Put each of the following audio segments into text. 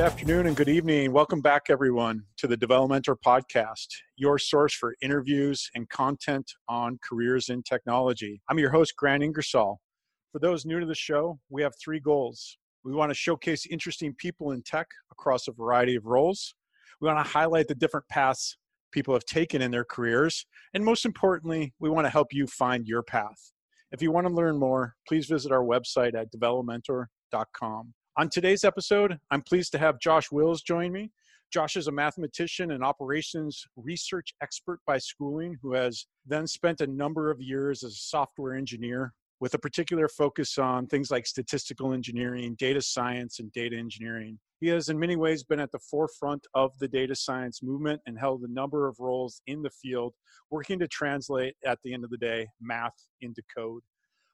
good afternoon, and good evening. Welcome back, everyone, to the Develomentor podcast, your source for interviews and content on careers in technology. I'm your host, Grant Ingersoll. For those new to the show, we have three goals. We want to showcase interesting people in tech across a variety of roles. We want to highlight the different paths people have taken in their careers. And most importantly, we want to help you find your path. If you want to learn more, please visit our website at develomentor.com. On today's episode, I'm pleased to have Josh Wills join me. Josh is a mathematician and operations research expert by schooling who has then spent a number of years as a software engineer with a particular focus on things like statistical engineering, data science, and data engineering. He has, in many ways, been at the forefront of the data science movement and held a number of roles in the field, working to translate, at the end of the day, math into code.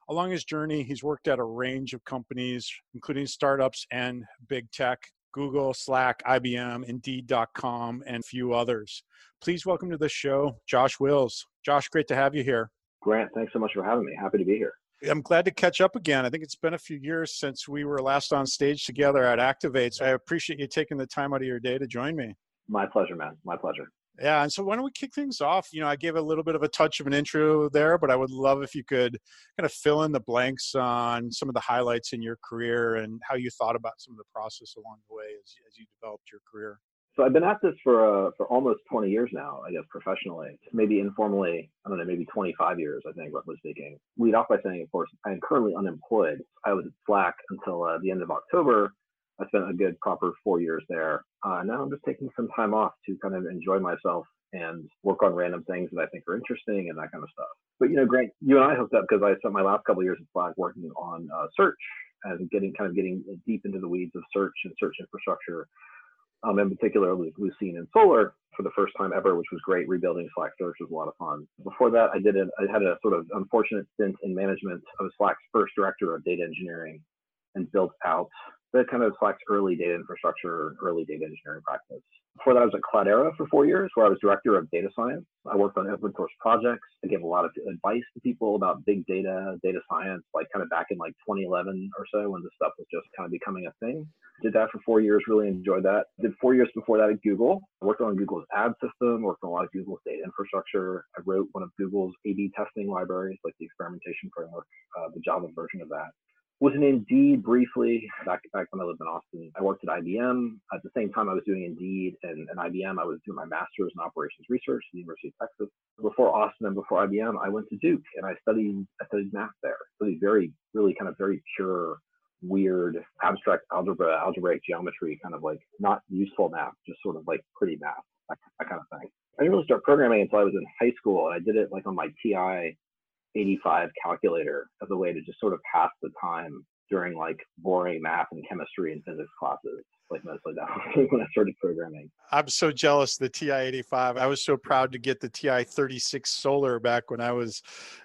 Along his journey, he's worked at a range of companies, including startups and big tech, Google, Slack, IBM, Indeed.com, and a few others. Please welcome to the show, Josh Wills. Josh, great to have you here. Grant, thanks so much for having me. Happy to be here. I'm glad to catch up again. I think it's been a few years since we were last on stage together at Activate. So I appreciate you taking the time out of your day to join me. My pleasure, man. My pleasure. Yeah, and so why don't we kick things off? You know, I gave a little bit of a touch of an intro there, but I would love if you could kind of fill in the blanks on some of the highlights in your career and how you thought about some of the process along the way as, as you developed your career. So I've been at this for uh, for almost 20 years now, I guess professionally. Maybe informally, I don't know, maybe 25 years, I think, roughly speaking. Lead off by saying, of course, I am currently unemployed. I was at Slack until uh, the end of October. I spent a good proper four years there. Uh, now I'm just taking some time off to kind of enjoy myself and work on random things that I think are interesting and that kind of stuff. But you know, Grant, you and I hooked up because I spent my last couple of years at Slack working on uh, search and getting kind of getting deep into the weeds of search and search infrastructure um, in particular Lucene and Solr for the first time ever, which was great. Rebuilding Slack Search was a lot of fun. Before that, I did I had a sort of unfortunate stint in management. I was Slack's first director of data engineering and built out the kind of Slack's early data infrastructure, early data engineering practice. Before that, I was at Cloudera for four years, where I was director of data science. I worked on open source projects. I gave a lot of advice to people about big data, data science, like kind of back in like 2011 or so when this stuff was just kind of becoming a thing. Did that for four years, really enjoyed that. Did four years before that at Google. I worked on Google's ad system, worked on a lot of Google's data infrastructure. I wrote one of Google's A-B testing libraries, like the experimentation framework, uh, the Java version of that was in Indeed briefly back back when I lived in Austin. I worked at IBM. At the same time I was doing Indeed and, and IBM, I was doing my master's in operations research at the University of Texas. Before Austin and before IBM, I went to Duke and I studied I studied math there. Studied very, really kind of very pure, weird, abstract algebra, algebraic geometry, kind of like not useful math, just sort of like pretty math, that, that kind of thing. I didn't really start programming until I was in high school and I did it like on my TI 85 calculator as a way to just sort of pass the time during like boring math and chemistry and physics classes like mostly that when I started programming. I'm so jealous the TI-85. I was so proud to get the TI-36 solar back when I was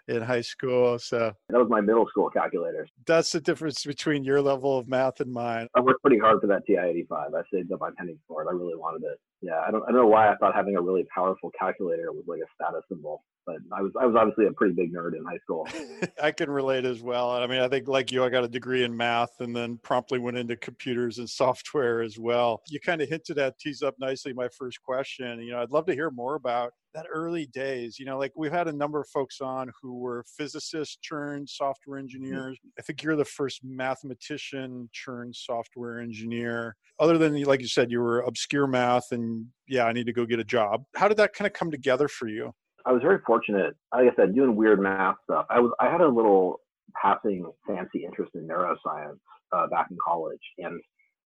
in high school. So that was my middle school calculator. That's the difference between your level of math and mine. I worked pretty hard for that TI-85. I saved up my pennies for it. I really wanted it. Yeah, I don't, I don't know why I thought having a really powerful calculator was like a status symbol but I was I was obviously a pretty big nerd in high school. I can relate as well. I mean, I think like you, I got a degree in math and then promptly went into computers and software as well. You kind of hinted at tease up nicely my first question. You know, I'd love to hear more about that early days. You know, like we've had a number of folks on who were physicists turned software mm-hmm. engineers. I think you're the first mathematician turned software engineer. Other than like you said, you were obscure math and yeah, I need to go get a job. How did that kind of come together for you? I was very fortunate. Like I said, doing weird math stuff. I was I had a little passing fancy interest in neuroscience uh, back in college, and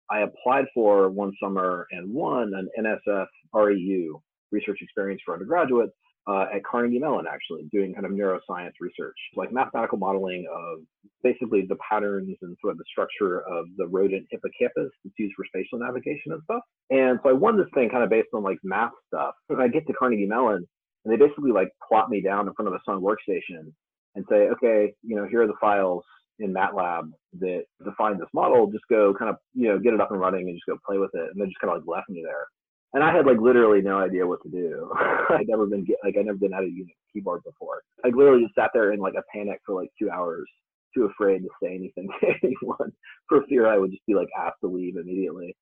I applied for one summer and won an NSF REU research experience for undergraduates uh, at Carnegie Mellon, actually doing kind of neuroscience research, like mathematical modeling of basically the patterns and sort of the structure of the rodent hippocampus that's used for spatial navigation and stuff. And so I won this thing kind of based on like math stuff. When I get to Carnegie Mellon, and they basically like plot me down in front of a Sun workstation and say, okay, you know, here are the files in MATLAB that define this model. Just go kind of, you know, get it up and running and just go play with it. And they just kind of like left me there. And I had like literally no idea what to do. I'd never been like I'd never been at a Unix keyboard before. I literally just sat there in like a panic for like two hours, too afraid to say anything to anyone for fear I would just be like asked to leave immediately.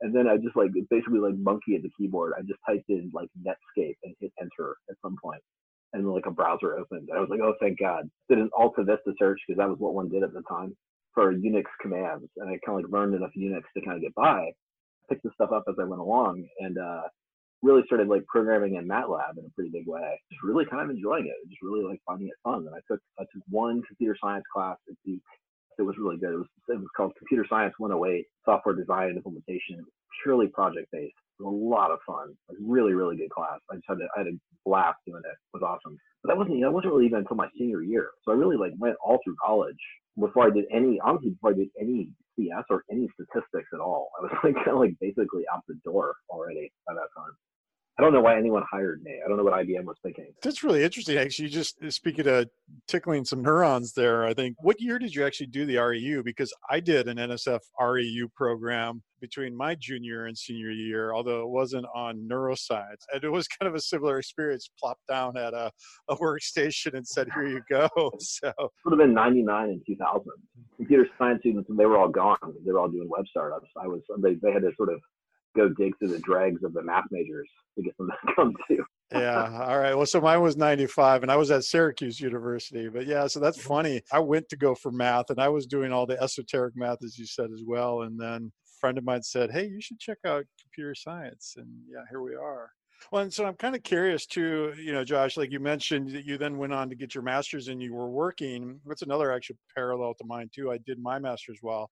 And then I just like basically like monkey at the keyboard. I just typed in like Netscape and hit enter at some point, and then like a browser opened. I was like, oh thank God. Did an Alta Vista search because that was what one did at the time for Unix commands, and I kind of like learned enough Unix to kind of get by. Picked this stuff up as I went along, and uh, really started like programming in MATLAB in a pretty big way. Just really kind of enjoying it. Just really like finding it fun. And I took I took one computer science class at Duke it was really good. It was it was called Computer Science 108, Software Design and Implementation. Purely project based. It was a lot of fun. Like really, really good class. I just had to, I had a blast doing it. It was awesome. But that wasn't that wasn't really even until my senior year. So I really like went all through college before I did any honestly before I did any CS or any statistics at all. I was like kind of like basically out the door already by that time. I don't know why anyone hired me. I don't know what IBM was thinking. That's really interesting. Actually, you just uh, speaking of tickling some neurons there. I think. What year did you actually do the REU? Because I did an NSF REU program between my junior and senior year, although it wasn't on neuroscience. And it was kind of a similar experience. Plopped down at a, a workstation and said, "Here you go." So it would have been '99 and 2000. Computer science students, and they were all gone. They were all doing web startups. I was. They, they had to sort of go dig through the dregs of the math majors to get them to come to. yeah. All right. Well, so mine was 95 and I was at Syracuse University. But yeah, so that's funny. I went to go for math and I was doing all the esoteric math, as you said, as well. And then a friend of mine said, Hey, you should check out computer science. And yeah, here we are. Well, and so I'm kind of curious too, you know, Josh, like you mentioned that you then went on to get your master's and you were working. That's another actual parallel to mine too. I did my master's while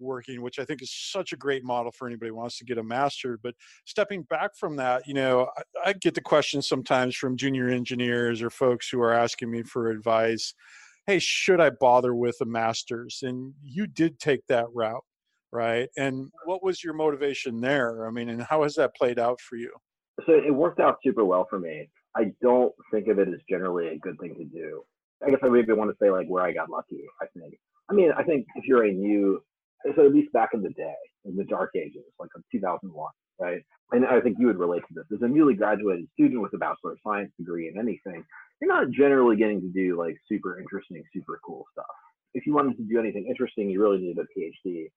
working, which I think is such a great model for anybody who wants to get a master. But stepping back from that, you know, I, I get the questions sometimes from junior engineers or folks who are asking me for advice. Hey, should I bother with a master's? And you did take that route, right? And what was your motivation there? I mean, and how has that played out for you? So it worked out super well for me. I don't think of it as generally a good thing to do. I guess I maybe want to say like where I got lucky. I think. I mean, I think if you're a new so at least back in the day, in the dark ages, like 2001, right? And I think you would relate to this. As a newly graduated student with a Bachelor of Science degree in anything, you're not generally getting to do like super interesting, super cool stuff. If you wanted to do anything interesting, you really needed a PhD.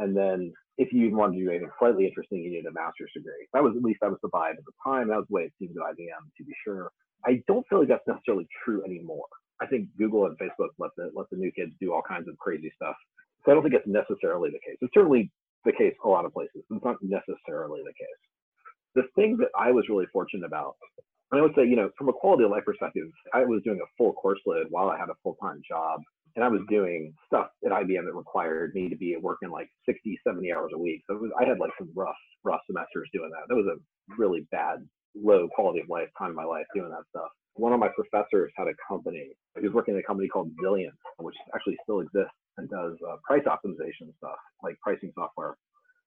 And then if you even wanted to do anything slightly interesting, you needed a master's degree. That was at least that was the vibe at the time. That was the way it seemed at IBM, to be sure. I don't feel like that's necessarily true anymore. I think Google and Facebook let the let the new kids do all kinds of crazy stuff so I don't think it's necessarily the case. It's certainly the case a lot of places. It's not necessarily the case. The thing that I was really fortunate about, and I would say, you know, from a quality of life perspective, I was doing a full course load while I had a full time job. And I was doing stuff at IBM that required me to be working like 60, 70 hours a week. So was, I had like some rough, rough semesters doing that. That was a really bad, low quality of life time of my life doing that stuff. One of my professors had a company. He was working at a company called Zilliant, which actually still exists and does uh, price optimization stuff, like pricing software,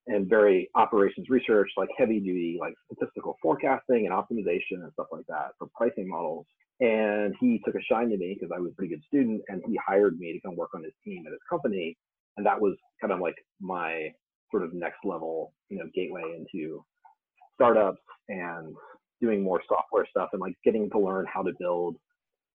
and very operations research, like heavy duty, like statistical forecasting and optimization and stuff like that for pricing models. And he took a shine to me because I was a pretty good student, and he hired me to come work on his team at his company. And that was kind of like my sort of next level, you know, gateway into startups and doing more software stuff and like getting to learn how to build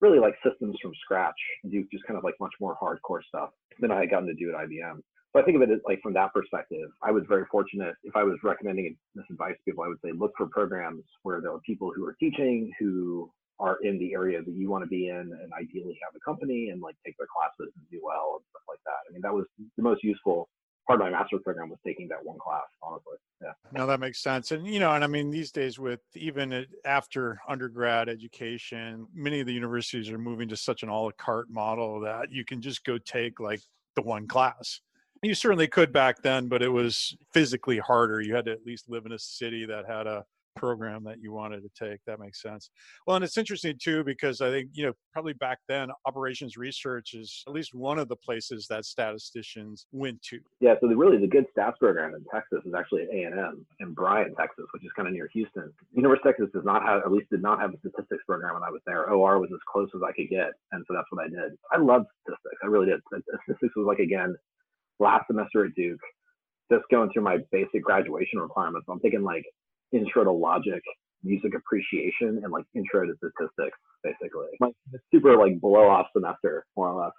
really like systems from scratch and do just kind of like much more hardcore stuff than I had gotten to do at IBM. So I think of it as like from that perspective, I was very fortunate. If I was recommending this advice to people, I would say look for programs where there are people who are teaching, who are in the area that you want to be in, and ideally have a company and like take their classes and do well and stuff like that. I mean, that was the most useful part of my master's program was taking that one class, honestly. Yeah. No, that makes sense. And, you know, and I mean, these days with even after undergrad education, many of the universities are moving to such an a la carte model that you can just go take like the one class. You certainly could back then, but it was physically harder. You had to at least live in a city that had a program that you wanted to take. That makes sense. Well, and it's interesting too because I think you know probably back then operations research is at least one of the places that statisticians went to. Yeah, so the, really the good stats program in Texas is actually at A and M in Bryan, Texas, which is kind of near Houston. University of Texas does not have, at least did not have a statistics program when I was there. OR was as close as I could get, and so that's what I did. I loved statistics. I really did. Statistics was like again last semester at Duke just going through my basic graduation requirements. I'm thinking like intro to logic, music appreciation, and like intro to statistics, basically. Like super like blow off semester, more or less.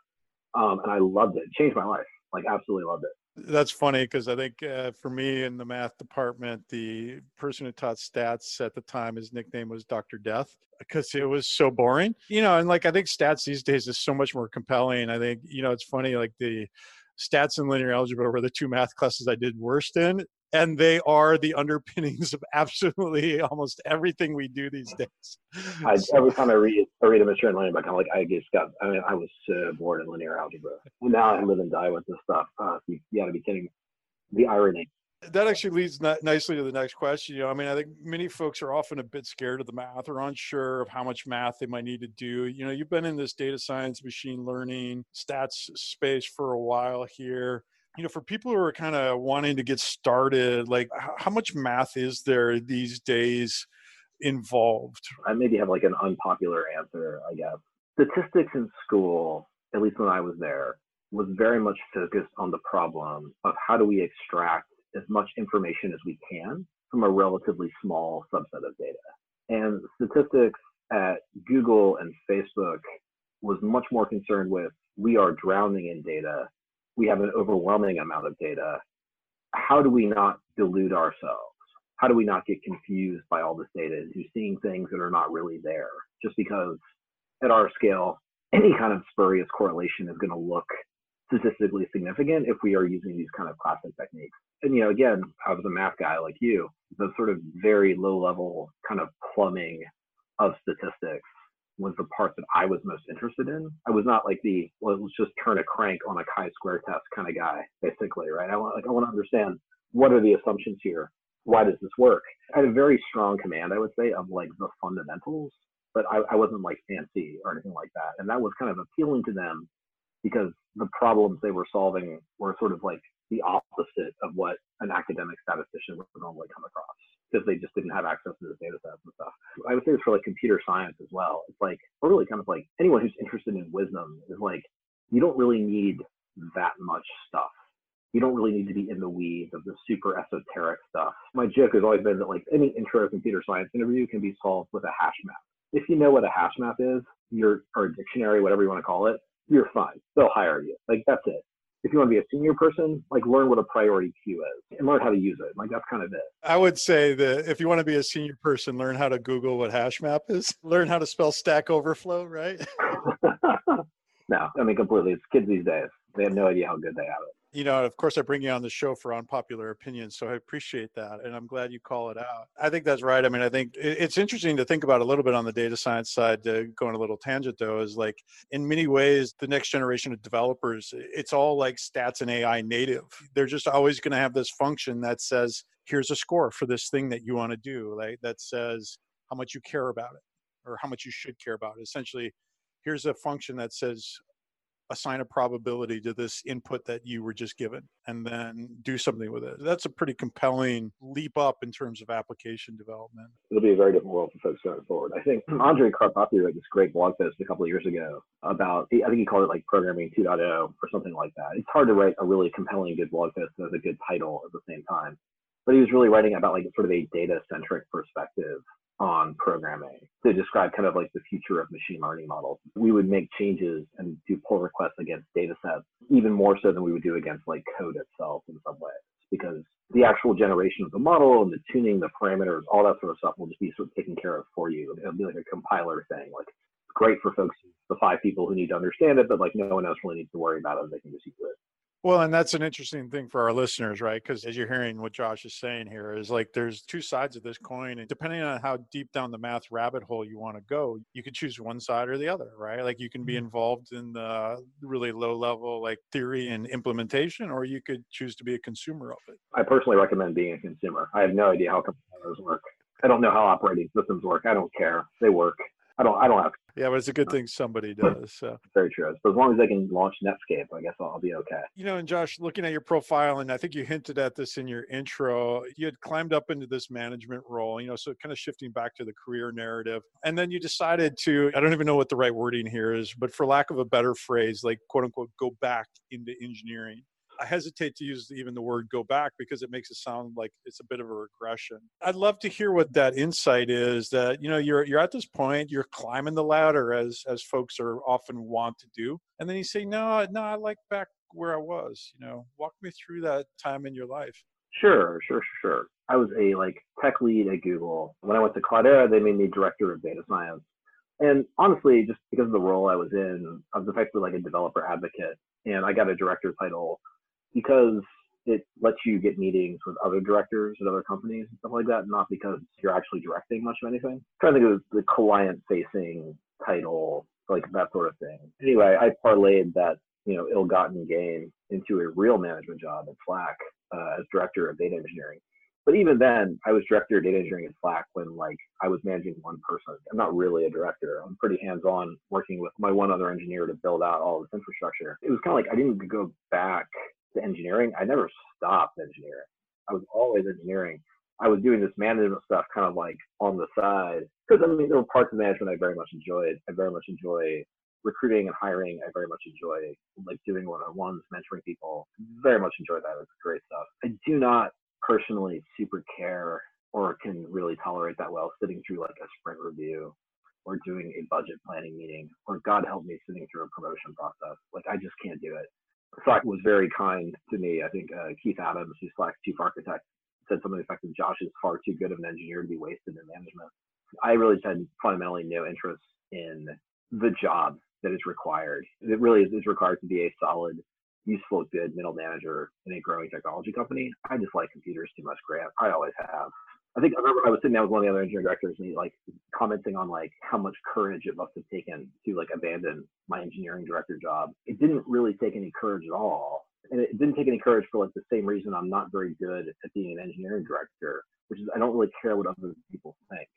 Um, and I loved it. it. Changed my life. Like absolutely loved it. That's funny because I think uh, for me in the math department, the person who taught stats at the time, his nickname was Dr. Death because it was so boring. You know, and like I think stats these days is so much more compelling. I think, you know, it's funny, like the stats and linear algebra were the two math classes I did worst in and they are the underpinnings of absolutely almost everything we do these days. I, every time I read I read a machine learning book, I'm like, I just got. I mean, I was so bored in linear algebra. And now I live and die with this stuff. Uh, you, you got to be kidding. Me. The irony. That actually leads nicely to the next question. You know, I mean, I think many folks are often a bit scared of the math or unsure of how much math they might need to do. You know, you've been in this data science, machine learning, stats space for a while here you know for people who are kind of wanting to get started like how much math is there these days involved? I maybe have like an unpopular answer i guess. Statistics in school at least when i was there was very much focused on the problem of how do we extract as much information as we can from a relatively small subset of data. And statistics at google and facebook was much more concerned with we are drowning in data we have an overwhelming amount of data. How do we not delude ourselves? How do we not get confused by all this data into seeing things that are not really there? Just because at our scale, any kind of spurious correlation is going to look statistically significant if we are using these kind of classic techniques. And you know, again, I was a math guy like you, the sort of very low level kind of plumbing of statistics was the part that I was most interested in. I was not like the well, let's just turn a crank on a chi-square test kind of guy, basically, right? I want like I want to understand what are the assumptions here? Why does this work? I had a very strong command, I would say, of like the fundamentals, but I, I wasn't like fancy or anything like that. And that was kind of appealing to them because the problems they were solving were sort of like the opposite of what an academic statistician would normally come across because they just didn't have access to the data sets and stuff. I would say this for like computer science as well. It's like, or really kind of like anyone who's interested in wisdom is like, you don't really need that much stuff. You don't really need to be in the weeds of the super esoteric stuff. My joke has always been that like any intro computer science interview can be solved with a hash map. If you know what a hash map is, you're or a dictionary, whatever you want to call it, you're fine. They'll hire you. Like that's it if you want to be a senior person, like learn what a priority queue is and learn how to use it. Like that's kind of it. I would say that if you want to be a senior person, learn how to Google what hash map is, learn how to spell Stack Overflow, right? I mean completely. It's kids these days. They have no idea how good they have it you know, of course, I bring you on the show for unpopular opinions, so I appreciate that, and I'm glad you call it out. I think that's right. I mean, I think it's interesting to think about a little bit on the data science side. To go on a little tangent, though, is like in many ways, the next generation of developers, it's all like stats and AI native. They're just always going to have this function that says, "Here's a score for this thing that you want to do," right? That says how much you care about it or how much you should care about it. Essentially, here's a function that says assign a probability to this input that you were just given and then do something with it. That's a pretty compelling leap up in terms of application development. It'll be a very different world for folks going forward. I think hmm. Andrej Karpathy wrote this great blog post a couple of years ago about, I think he called it like programming 2.0 or something like that. It's hard to write a really compelling, good blog post that has a good title at the same time. But he was really writing about like sort of a data centric perspective on programming to describe kind of like the future of machine learning models. We would make changes and do pull requests against data sets even more so than we would do against like code itself in some ways because the actual generation of the model and the tuning, the parameters, all that sort of stuff will just be sort of taken care of for you. It'll be like a compiler thing. Like great for folks, the five people who need to understand it, but like no one else really needs to worry about it. They can just use it. Well, and that's an interesting thing for our listeners, right? Because as you're hearing what Josh is saying here, is like there's two sides of this coin. And depending on how deep down the math rabbit hole you want to go, you could choose one side or the other, right? Like you can be mm-hmm. involved in the really low level, like theory and implementation, or you could choose to be a consumer of it. I personally recommend being a consumer. I have no idea how compilers work. I don't know how operating systems work. I don't care. They work. I don't. I don't have. Yeah, but it's a good thing somebody does. So. Very true. So as long as they can launch Netscape, I guess I'll, I'll be okay. You know, and Josh, looking at your profile, and I think you hinted at this in your intro, you had climbed up into this management role. You know, so kind of shifting back to the career narrative, and then you decided to. I don't even know what the right wording here is, but for lack of a better phrase, like quote unquote, go back into engineering. I hesitate to use even the word go back because it makes it sound like it's a bit of a regression. I'd love to hear what that insight is that you know you're you're at this point, you're climbing the ladder as as folks are often want to do. And then you say, "No, no, I like back where I was. You know, walk me through that time in your life. Sure, sure, sure. I was a like tech lead at Google. When I went to Cloudera, they made me director of data science. And honestly, just because of the role I was in, I was effectively like a developer advocate. And I got a director title because it lets you get meetings with other directors at other companies and stuff like that, not because you're actually directing much of anything. I'm trying to think of the client facing title, like that sort of thing. Anyway, I parlayed that, you know, ill-gotten gain into a real management job at Slack uh, as director of data engineering. But even then, I was director of data engineering at Slack when like I was managing one person. I'm not really a director. I'm pretty hands-on working with my one other engineer to build out all this infrastructure. It was kind of like I didn't go back to engineering. I never stopped engineering. I was always engineering. I was doing this management stuff kind of like on the side because I mean there were parts of management I very much enjoyed. I very much enjoy recruiting and hiring. I very much enjoy like doing one-on-ones, mentoring people. Very much enjoy that. It's great stuff. I do not personally super care or can really tolerate that well sitting through like a sprint review or doing a budget planning meeting or God help me sitting through a promotion process. Like I just can't do it. Slack was very kind to me. I think uh, Keith Adams, who's Slack's chief architect, said something like Josh is far too good of an engineer to be wasted in management. I really just had fundamentally no interest in the job that is required. It really is, is required to be a solid useful, good middle manager in a growing technology company. I just like computers too much, Grant. I always have. I think I remember I was sitting down with one of the other engineering directors and he like commenting on like how much courage it must have taken to like abandon my engineering director job. It didn't really take any courage at all. And it didn't take any courage for like the same reason I'm not very good at being an engineering director, which is I don't really care what other people think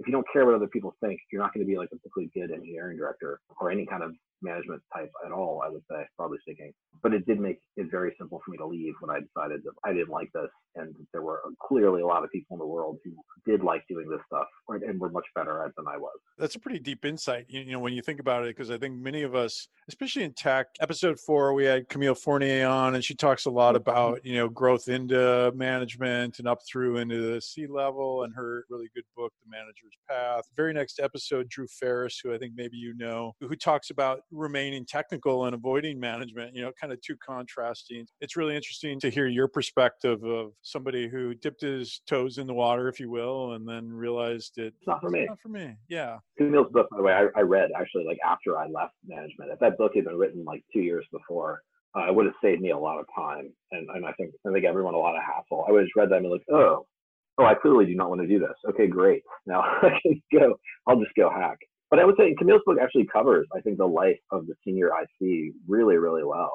if you don't care what other people think, you're not going to be like a particularly good engineering director or any kind of management type at all, I would say, broadly speaking. But it did make it very simple for me to leave when I decided that I didn't like this. And there were clearly a lot of people in the world who did like doing this stuff and were much better at it than I was. That's a pretty deep insight, you know, when you think about it, because I think many of us, especially in tech, episode four, we had Camille Fournier on, and she talks a lot mm-hmm. about, you know, growth into management and up through into the C level and her really good book, The Manager's Path. Very next episode, Drew Farris, who I think maybe you know, who talks about remaining technical and avoiding management, you know, kind of two contrasting. It's really interesting to hear your perspective of somebody who dipped his toes in the water, if you will, and then realized it, it's not for me. Not for me. Yeah. Camille's book, by the way, I, I read actually like after I left management. If that book had been written like two years before, uh, it would have saved me a lot of time and, and I think I think everyone a lot of hassle. I would have read that and be like, oh, oh, I clearly do not want to do this. Okay, great. Now I can go. I'll just go hack. But I would say Camille's book actually covers, I think, the life of the senior IC really, really well.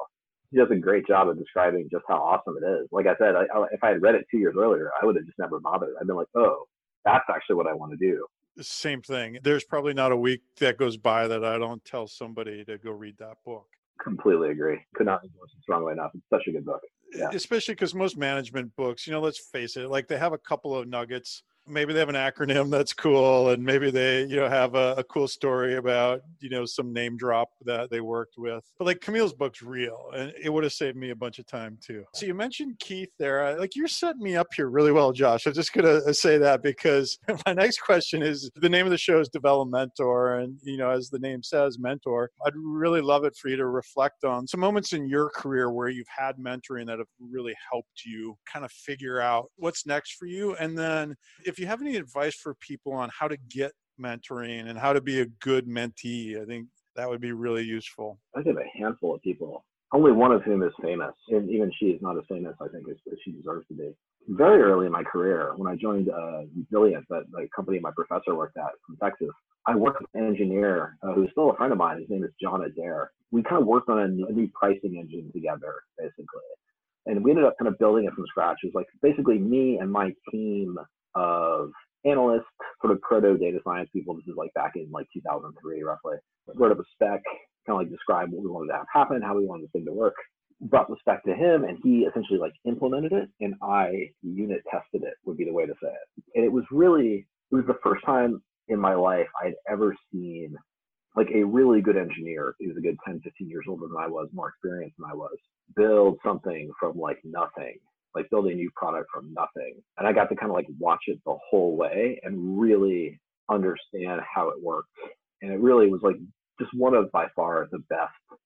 He does a great job of describing just how awesome it is. Like I said, I, I, if I had read it two years earlier, I would have just never bothered. I'd been like, oh, that's actually what I want to do. Same thing. There's probably not a week that goes by that I don't tell somebody to go read that book. Completely agree. Could not endorse it strongly enough. It's such a good book. Yeah. Especially because most management books, you know, let's face it, like they have a couple of nuggets maybe they have an acronym that's cool and maybe they you know have a, a, cool story about you know some name drop that they worked with. But like camille's book's real and it would have saved me a bunch of time too. So you mentioned keith there. Like you're setting me up here really well josh. I'm just gonna uh, say that because my next question is the name of the show is Develomentor and you know as the name says mentor i'd really love it for you to reflect on some moments in your career where you've had mentoring that have really helped you kind of figure out what's next for you and then if if you have any advice for people on how to get mentoring and how to be a good mentee, I think that would be really useful. I have a handful of people, only one of whom is famous, and even she is not as famous, I think, as, she deserves to be. Very early in my career, when I joined uh, Zilliant, that the company my professor worked at from Texas, I worked with an engineer uh, who's still a friend of mine. His name is John Adair. We kind of worked on a, a new pricing engine together, basically. And we ended up kind of building it from scratch. It was like basically me and my team of analysts, sort of proto data science people. This is like back in like 2003, roughly. Wrote up a spec, kind of like described what we wanted to have happen, how we wanted the thing to work. Brought the spec to him, and he essentially like implemented it, and I unit tested it. Would be the way to say it. And it was really, it was the first time in my life I'd ever seen like a really good engineer. He was a good 10, 15 years older than I was, more experienced than I was. Build something from like nothing like building a new product from nothing. And I got to kind of like watch it the whole way and really understand how it worked. And it really was like just one of by far the best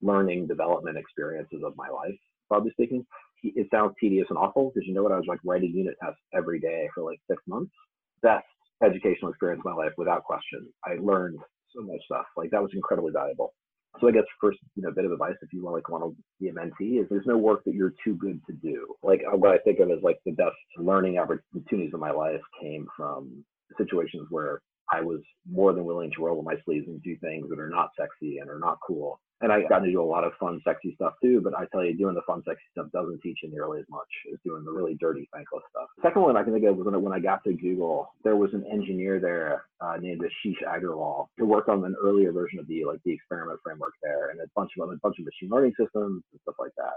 learning development experiences of my life, broadly speaking. It sounds tedious and awful because you know what? I was like writing unit tests every day for like six months. Best educational experience of my life without question. I learned so much stuff. Like that was incredibly valuable. So I guess first, you know, bit of advice if you want like want to be a mentee is there's no work that you're too good to do. Like uh, what I think of as like the best learning opportunities of my life came from situations where I was more than willing to roll up my sleeves and do things that are not sexy and are not cool and I got to do a lot of fun, sexy stuff too. But I tell you, doing the fun, sexy stuff doesn't teach you nearly as much as doing the really dirty, thankless stuff. Second one I can think of was when I got to Google, there was an engineer there uh, named Ashish Aggarwal who worked on an earlier version of the like the experiment framework there, and a bunch of a bunch of machine learning systems and stuff like that.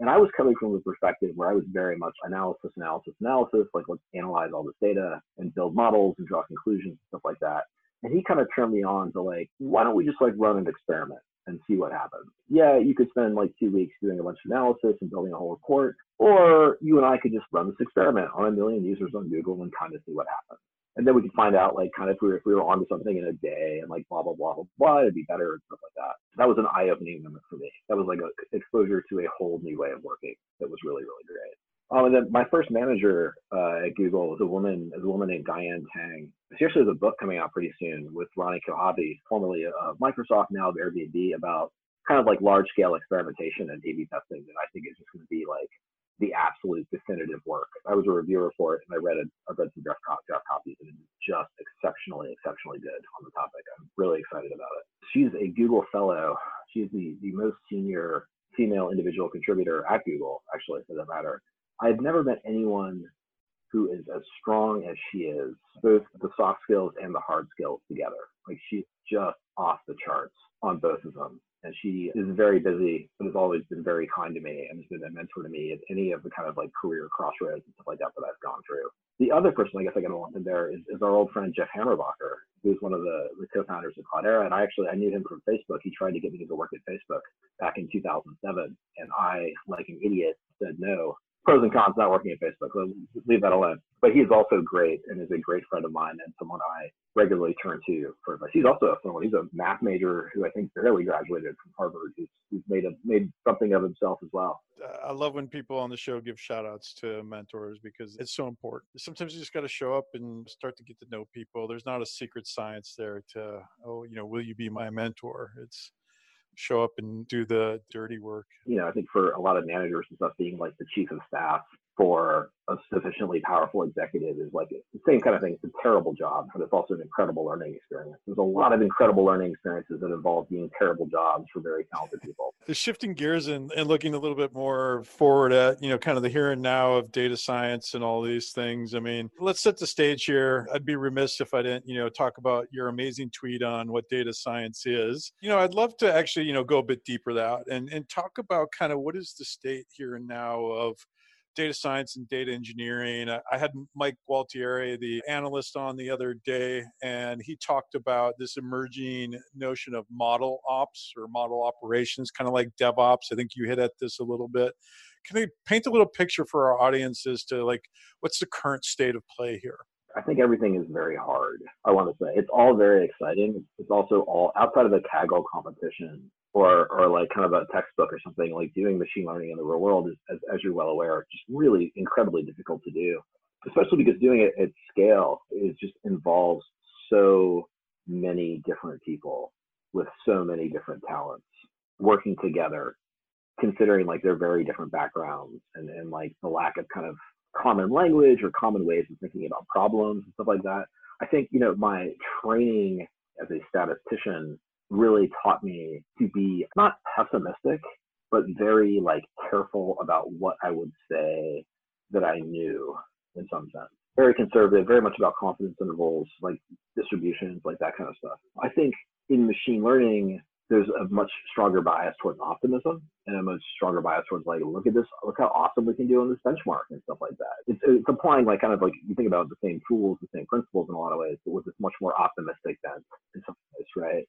And I was coming from the perspective where I was very much analysis, analysis, analysis, like let's analyze all this data and build models and draw conclusions and stuff like that. And he kind of turned me on to like, why don't we just like run an experiment? And see what happens. Yeah, you could spend like two weeks doing a bunch of analysis and building a whole report, or you and I could just run this experiment on a million users on Google and kind of see what happens. And then we could find out like kind of if we were, if we were onto something in a day and like blah blah blah blah blah, it'd be better and stuff like that. That was an eye-opening moment for me. That was like a exposure to a whole new way of working. That was really really great. Um, and then my first manager uh, at Google was a woman, was a woman named Diane Tang. She actually has a book coming out pretty soon with Ronnie Kohavi, formerly of Microsoft, now of Airbnb, about kind of like large scale experimentation and A/B testing that I think is just going to be like the absolute definitive work. I was a reviewer for it, and I read it. I read some draft, draft copies, and it's just exceptionally, exceptionally good on the topic. I'm really excited about it. She's a Google Fellow. She's the the most senior female individual contributor at Google, actually, for that matter. I've never met anyone who is as strong as she is, both the soft skills and the hard skills together. Like she's just off the charts on both of them. And she is very busy, but has always been very kind to me and has been a mentor to me at any of the kind of like career crossroads and stuff like that that I've gone through. The other person I guess I got to lump in there is, is our old friend Jeff Hammerbacher, who's one of the, the co-founders of Cloudera. And I actually I knew him from Facebook. He tried to get me to go work at Facebook back in 2007, and I, like an idiot, said no pros and cons not working at Facebook. Leave that alone. But he's also great and is a great friend of mine and someone I regularly turn to for advice. He's also someone he's a math major who I think barely graduated from Harvard. He's, he's made a made something of himself as well. I love when people on the show give shout outs to mentors because it's so important. Sometimes you just got to show up and start to get to know people. There's not a secret science there to, oh, you know, will you be my mentor? It's show up and do the dirty work. You know, I think for a lot of managers and stuff, being like the chief of staff for a sufficiently powerful executive is like the same kind of thing. It's a terrible job, but it's also an incredible learning experience. There's a lot of incredible learning experiences that involve being terrible jobs for very talented people. The shifting gears and, and looking a little bit more forward at, you know, kind of the here and now of data science and all these things. I mean, let's set the stage here. I'd be remiss if I didn't, you know, talk about your amazing tweet on what data science is. You know, I'd love to actually, you know, go a bit deeper that and, and talk about kind of what is the state here and now of data science and data engineering. I had Mike Gualtieri, the analyst, on the other day, and he talked about this emerging notion of model ops or model operations, kind of like DevOps. I think you hit at this a little bit. Can you paint a little picture for our audience as to like what's the current state of play here? I think everything is very hard. I want to say it's all very exciting. It's also all outside of the Kaggle competition or or like kind of a textbook or something like doing machine learning in the real world is as, as you're well aware just really incredibly difficult to do especially because doing it at scale is just involves so many different people with so many different talents working together considering like their very different backgrounds and, and like the lack of kind of common language or common ways of thinking about problems and stuff like that i think you know my training as a statistician really taught me to be not pessimistic, but very like careful about what I would say that I knew in some sense. Very conservative, very much about confidence intervals, like distributions, like that kind of stuff. I think in machine learning, there's a much stronger bias towards optimism and a much stronger bias towards like, look at this, look how awesome we can do on this benchmark and stuff like that. It's, it's applying like kind of like you think about the same tools, the same principles in a lot of ways, but with this much more optimistic bent in some ways, right?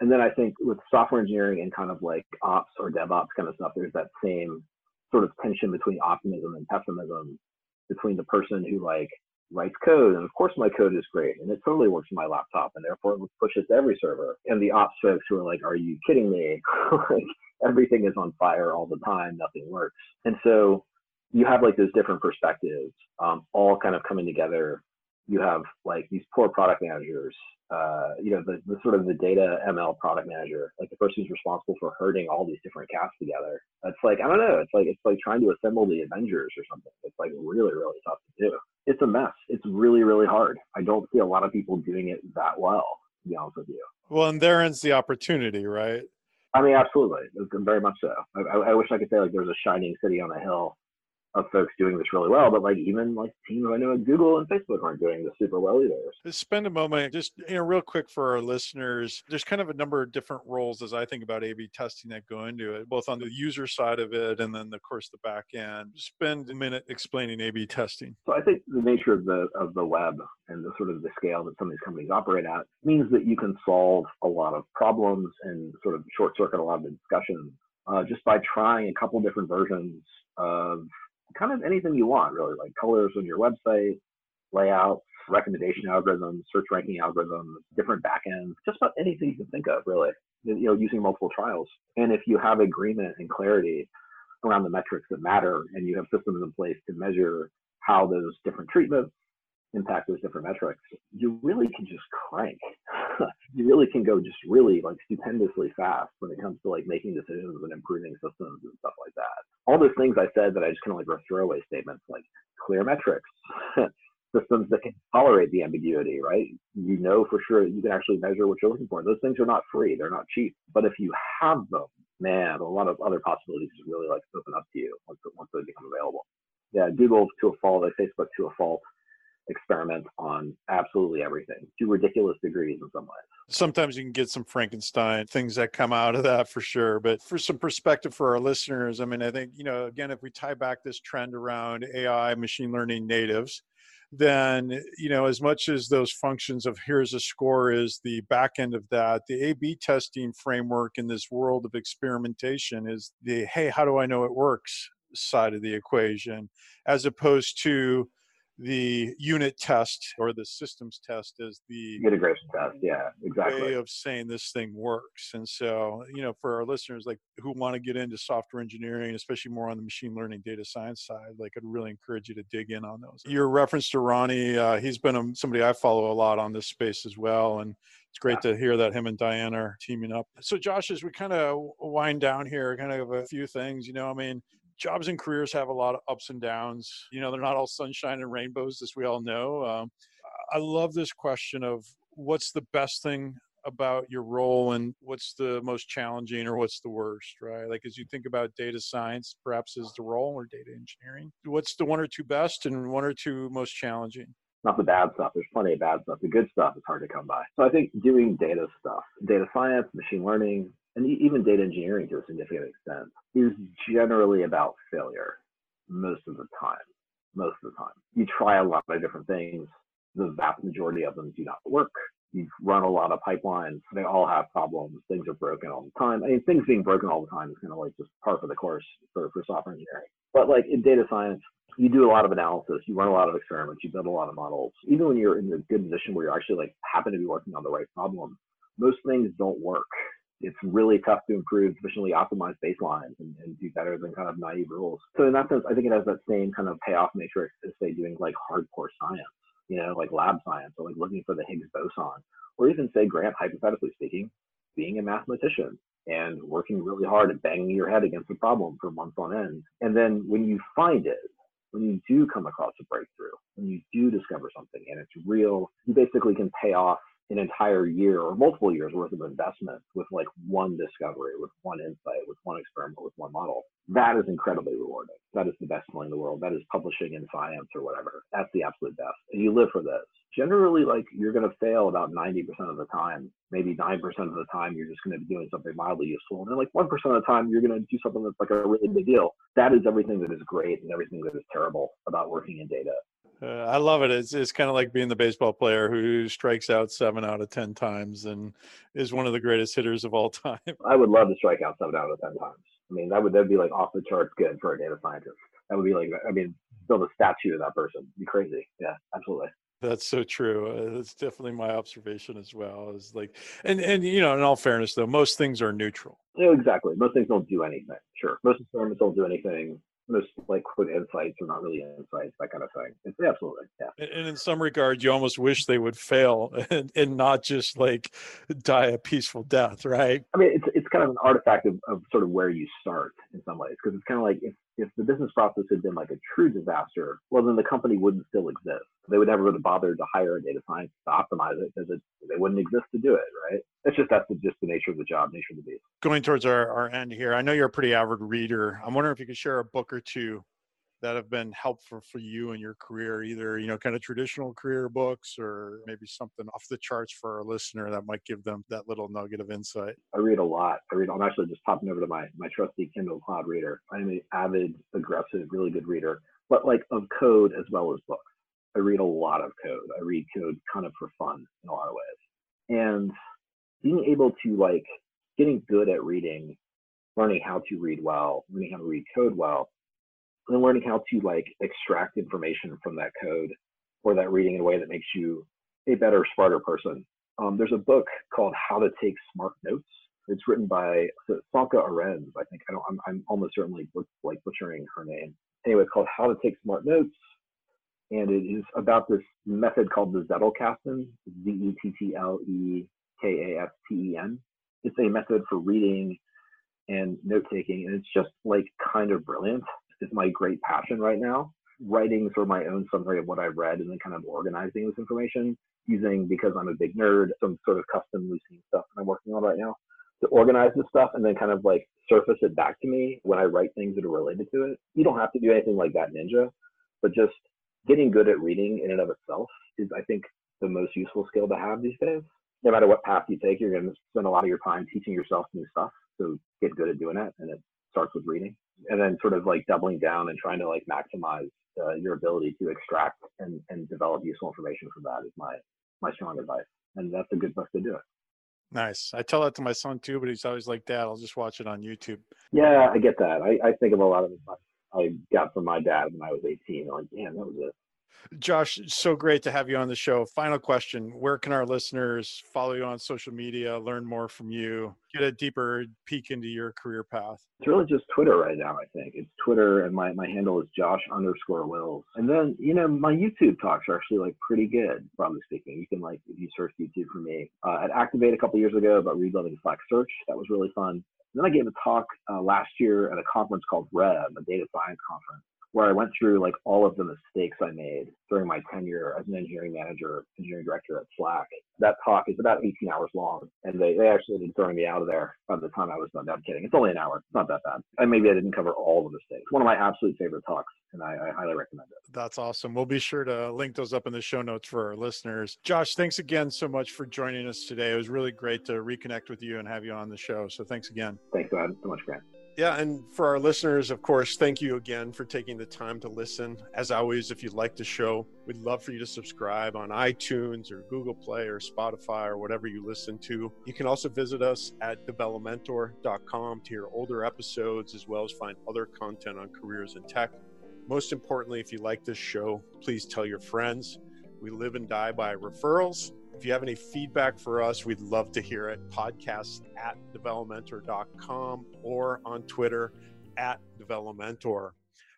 and then I think with software engineering and kind of like ops or DevOps kind of stuff, there's that same sort of tension between optimism and pessimism between the person who like writes code and of course my code is great and it totally works on my laptop and therefore it to every server and the ops folks who are like are you kidding me like everything is on fire all the time, nothing works. And so you have like those different perspectives, um, all kind of coming together. You have like these poor product managers, uh, you know, the, the sort of the data ML product manager, like the person who's responsible for herding all these different cats together. It's like, I don't know, it's like, it's like trying to assemble the Avengers or something. It's like really, really tough to do. It's a mess. It's really, really hard. I don't see a lot of people doing it that well, to be honest with you. Well, and there ends the opportunity, right? I mean, absolutely, very much so. I, I, wish I could say like there's a shining city on a hill of folks doing this really well, but like even like teams I know at Google and Facebook aren't doing this super well either. Let's spend a moment just you know real quick for our listeners. There's kind of a number of different roles as I think about A/B testing that go into it, both on the user side of it and then of course the back end. Spend a minute explaining A/B testing. So I think the nature of the of the web and the sort of the scale that some of these companies operate at means that you can solve a lot of problems and sort of short circuit a lot of the discussions uh, just by trying a couple different versions of kind of anything you want, really, like colors on your website, layouts, recommendation algorithms, search ranking algorithms, different backends, just about anything you can think of, really, you know, using multiple trials. And if you have agreement and clarity around the metrics that matter and you have systems in place to measure how those different treatments impact those different metrics, you really can just crank. you really can go just really like stupendously fast when it comes to like making decisions and improving systems and stuff like that. All those things I said that I just kind of like were throwaway statements like clear metrics, systems that can tolerate the ambiguity, right? You know for sure you can actually measure what you're looking for. Those things are not free, they're not cheap. But if you have them, man, a lot of other possibilities just really like open up to you once, once they become available. Yeah, Google to a fault, like Facebook to a fault experiment on absolutely everything to ridiculous degrees in some ways. Sometimes you can get some Frankenstein things that come out of that for sure. But for some perspective for our listeners, I mean, I think, you know, again, if we tie back this trend around AI, machine learning natives, then you know as much as those functions of here's a score is the back end of that the a b testing framework in this world of experimentation is the hey how do i know it works side of the equation as opposed to the unit test or the systems test is the integration test yeah exactly. way of saying this thing works. And so you know for our listeners like who want to get into software engineering especially more on the machine learning data science side like i'd really encourage you to dig in on those. Your reference to ronnie uh, he's been a, somebody i follow a lot on this space as well and it's great yeah. to hear that him and diane are teaming up. So josh as we kind of wind down here kind of a few things you know i mean jobs and careers have a lot of ups and downs. You know, they're not all sunshine and rainbows, as we all know. Um, I love this question of what's the best thing about your role and what's the most challenging or what's the worst, right? Like as you think about data science, perhaps is the role or data engineering, what's the one or two best and one or two most challenging? Not the bad stuff. There's plenty of bad stuff. The good stuff is hard to come by. So I think doing data stuff, data science, machine learning, and even data engineering to a significant extent is mm-hmm. generally about failure most of the time. Most of the time. You try a lot of different things. The vast majority of them do not work. You've run a lot of pipelines. They all have problems. Things are broken all the time. I mean, things being broken all the time is kind of like just part of the course for, for software engineering. But like in data science, you do a lot of analysis, you run a lot of experiments, you build a lot of models. Even when you're in a good position where you're actually like happen to be working on the right problem, most things don't work it's really tough to improve sufficiently optimized baselines and, and, do better than kind of naive rules. So in that sense, I think it has that same kind of payoff matrix as say doing like hardcore science, you know, like lab science or like looking for the Higgs boson, or even say Grant, hypothetically speaking, being a mathematician and working really hard at banging your head against a problem for months on end. And then when you find it, when you do come across a breakthrough, when you do discover something and it's real, you basically can pay off an entire year or multiple years worth of investment with like one discovery, with one insight, with one experiment, with one model. That is incredibly rewarding. That is the best feeling in the world. That is publishing in science or whatever. That's the absolute best. And you live for this. Generally, like you're going to fail about 90% of the time. Maybe 9% of the time, you're just going to be doing something mildly useful. And then, like 1% of the time, you're going to do something that's like a really big deal. That is everything that is great and everything that is terrible about working in data. Uh, I love it. It's it's kind of like being the baseball player who strikes out seven out of ten times and is one of the greatest hitters of all time. I would love to strike out seven out of ten times. I mean, that would that would be like off the charts good for a data scientist. That would be like, I mean, build a statue of that person. It'd be crazy. Yeah, absolutely. That's so true. Uh, that's definitely my observation as well. Is like, and and you know, in all fairness, though, most things are neutral. Yeah, exactly. Most things don't do anything. Sure, most experiments don't do anything most like quick insights are not really insights, that kind of thing. It's absolutely, yeah. And in some regard, you almost wish they would fail and, and not just like die a peaceful death, right? I mean, it's it's kind of an artifact of, of sort of where you start in some ways, because it's kind of like if if the business process had been like a true disaster, well, then the company wouldn't still exist. They would never have bothered to hire a data scientist to optimize it because it, they wouldn't exist to do it, right? It's just that's just the nature of the job, nature of the beast. Going towards our, our end here, I know you're a pretty avid reader. I'm wondering if you could share a book or two that have been helpful for you in your career either you know kind of traditional career books or maybe something off the charts for our listener that might give them that little nugget of insight? I read a lot. I read i'm actually just popping over to my my trusty kindle cloud reader. I'm an avid aggressive really good reader but like of code as well as books. I read a lot of code. I read code kind of for fun in a lot of ways. And being able to like getting good at reading learning how to read well learning how to read code well and learning how to like extract information from that code or that reading in a way that makes you a better, smarter person. Um, there's a book called How to Take Smart Notes. It's written by Sönke Ahrens. I think I don't. I'm, I'm almost certainly like butchering her name. Anyway, it's called How to Take Smart Notes, and it is about this method called the Zettelkasten. Z e t t l e k a s t e n. It's a method for reading and note taking, and it's just like kind of brilliant is my great passion right now. Writing sort of my own summary of what I've read and then kind of organizing this information using, because I'm a big nerd, some sort of custom Lucene stuff that I'm working on right now to organize this stuff and then kind of like surface it back to me when I write things that are related to it. You don't have to do anything like that ninja, but just getting good at reading in and of itself is, I think, the most useful skill to have these days. No matter what path you take, you're going to spend a lot of your time teaching yourself new stuff. So get good at doing it. And it starts with reading and then sort of like doubling down and trying to like maximize uh, your ability to extract and, and develop useful information from that is my my strong advice. And that's a good book to do it. Nice. I tell that to my son too but he's always like dad i'll just watch it on youtube. Yeah i get that. I, I think of a lot of the i got from my dad when i was 18 I'm like damn that was it Josh, so great to have you on the show. Final question Where can our listeners follow you on social media, learn more from you, get a deeper peek into your career path? It's really just Twitter right now, I think. It's Twitter, and my, my handle is Josh underscore Wills. And then, you know, my YouTube talks are actually like pretty good, broadly speaking. You can, like, if you search YouTube for me, uh, I'd Activate a couple years ago about rebuilding Slack search. That was really fun. And then I gave a talk uh, last year at a conference called REV, a data science conference where I went through like all of the mistakes I made during my tenure as an engineering manager, engineering director at Slack. That talk is about 18 hours long, and they, they actually ended throwing me out of there by the time I was done. I'm kidding. It's only an hour. It's not that bad. And maybe I didn't cover all the mistakes. One of my absolute favorite talks, and I, I highly recommend it. That's awesome. We'll be sure to link those up in the show notes for our listeners. Josh, thanks again so much for joining us today. It was really great to reconnect with you and have you on the show. So thanks again. Thanks so much, Grant. Yeah, and for our listeners, of course, thank you again for taking the time to listen. As always, if you like the show, we'd love for you to subscribe on iTunes or Google Play or Spotify or whatever you listen to. You can also visit us at develomentor.com to hear older episodes as well as find other content on careers in tech. Most importantly, if you like this show, please tell your friends. We live and die by referrals. If you have any feedback for us, we'd love to hear it. Podcast at develomentor.com or on Twitter at develomentor.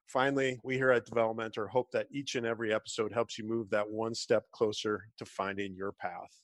Finally, we here at Develomentor hope that each and every episode helps you move that one step closer to finding your path.